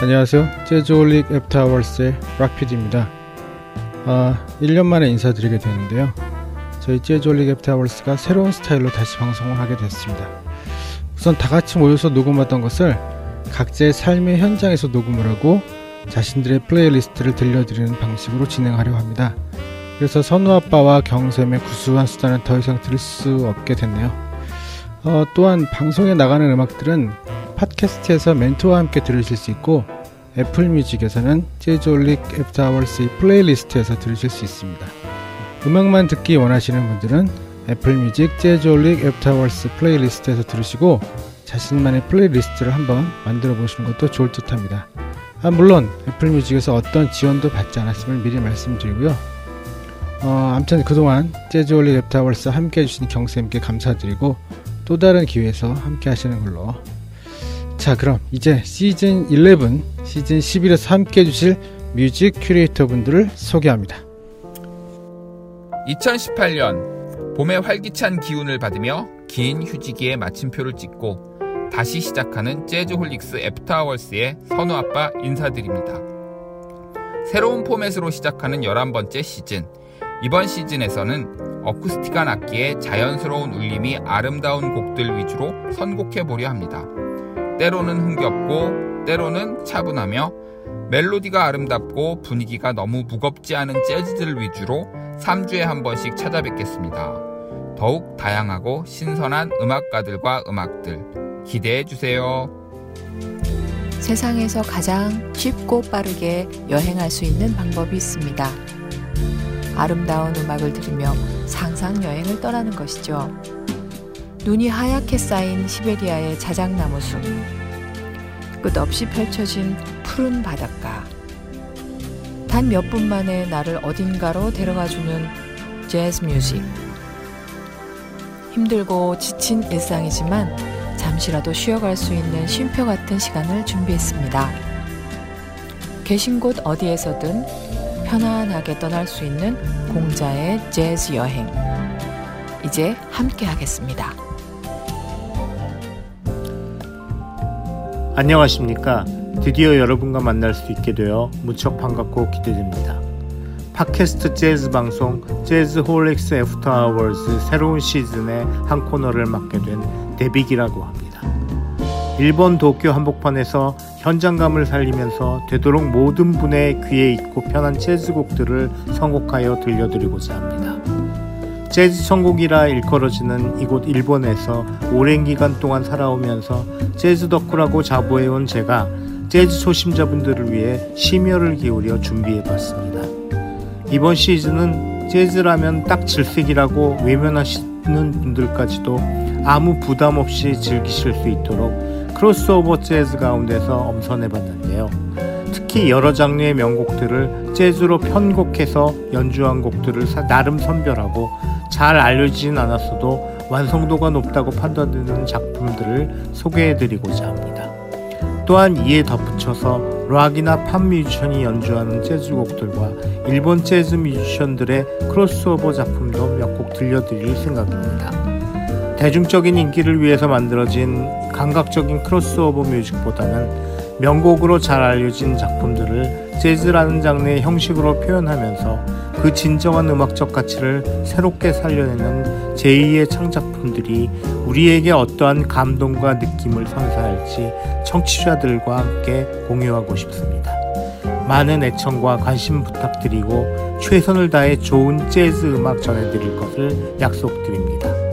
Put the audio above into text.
안녕하세요. Jazzholic's After Hours의 락피디입니다. 아, 1년 만에 인사드리게 되는데요. 저희 Jazzholic's After Hours가 새로운 스타일로 다시 방송을 하게 됐습니다. 우선 다 같이 모여서 녹음하던 것을 각자의 삶의 현장에서 녹음을 하고 자신들의 플레이리스트를 들려드리는 방식으로 진행하려 합니다. 그래서 선우 아빠와 경쌤의 구수한 수다는 더 이상 들을 수 없게 됐네요. 어, 또한 방송에 나가는 음악들은 팟캐스트에서 멘트와 함께 들으실 수 있고 Apple Music에서는 Jazzholic's After Hours 플레이리스트에서 들으실 수 있습니다. 음악만 듣기 원하시는 분들은 Apple Music Jazzholic's After Hours 플레이리스트에서 들으시고 자신만의 플레이리스트를 한번 만들어 보시는 것도 좋을 듯 합니다. 아, 물론 Apple Music에서 어떤 지원도 받지 않았음을 미리 말씀드리고요. 어, 아무튼 그동안 Jazzholic's After Hours 함께 해주신 경쌤께 감사드리고 또 다른 기회에서 함께 하시는 걸로 자 그럼 이제 시즌 11 시즌 11에서 함께 해주실 뮤직 큐레이터 분들을 소개합니다 2018년 봄의 활기찬 기운을 받으며 긴 휴지기에 마침표를 찍고 다시 시작하는 Jazzholic's After Hours의 선우 아빠 인사드립니다. 새로운 포맷으로 시작하는 11번째 시즌. 이번 시즌에서는 어쿠스틱한 악기의 자연스러운 울림이 아름다운 곡들 위주로 선곡해 보려 합니다. 때로는 흥겹고 때로는 차분하며 멜로디가 아름답고 분위기가 너무 무겁지 않은 재즈들 위주로 3주에 한 번씩 찾아뵙겠습니다. 더욱 다양하고 신선한 음악가들과 음악들 기대해 주세요. 세상에서 가장 쉽고 빠르게 여행할 수 있는 방법이 있습니다. 아름다운 음악을 들으며 상상 여행을 떠나는 것이죠. 눈이 하얗게 쌓인 시베리아의 자작나무 숲, 끝없이 펼쳐진 푸른 바닷가, 단 몇 분 만에 나를 어딘가로 데려가주는 재즈 뮤직. 힘들고 지친 일상이지만 잠시라도 쉬어갈 수 있는 쉼표 같은 시간을 준비했습니다. 계신 곳 어디에서든 편안하게 떠날 수 있는 공자의 재즈 여행. 이제 함께 하겠습니다. 안녕하십니까. 드디어 여러분과 만날 수 있게 되어 무척 반갑고 기대됩니다. 팟캐스트 재즈 방송 Jazzholic's After Hours 새로운 시즌의 한 코너를 맡게 된 데빅이라고 합니다. 일본 도쿄 한복판에서 현장감을 살리면서 되도록 모든 분의 귀에 있고 편한 재즈 곡들을 선곡하여 들려드리고자 합니다. 재즈 천국이라 일컬어지는 이곳 일본에서 오랜 기간 동안 살아오면서 재즈 덕후라고 자부해온 제가 재즈 초심자분들을 위해 심혈을 기울여 준비해봤습니다. 이번 시즌은 재즈라면 딱 질색이라고 외면하시는 분들까지도 아무 부담 없이 즐기실 수 있도록 크로스오버 재즈 가운데서 엄선해봤는데요. 특히 여러 장르의 명곡들을 재즈로 편곡해서 연주한 곡들을 나름 선별하고 잘 알려지진 않았어도 완성도가 높다고 판단되는 작품들을 소개해드리고자 합니다. 또한 이에 덧붙여서 락이나 팝 뮤지션이 연주하는 재즈 곡들과 일본 재즈 뮤지션들의 크로스오버 작품도 몇 곡 들려드릴 생각입니다. 대중적인 인기를 위해서 만들어진 감각적인 크로스오버 뮤직보다는 명곡으로 잘 알려진 작품들을 재즈라는 장르의 형식으로 표현하면서 그 진정한 음악적 가치를 새롭게 살려내는 제2의 창작품들이 우리에게 어떠한 감동과 느낌을 선사할지 청취자들과 함께 공유하고 싶습니다. 많은 애청과 관심 부탁드리고 최선을 다해 좋은 재즈 음악 전해드릴 것을 약속드립니다.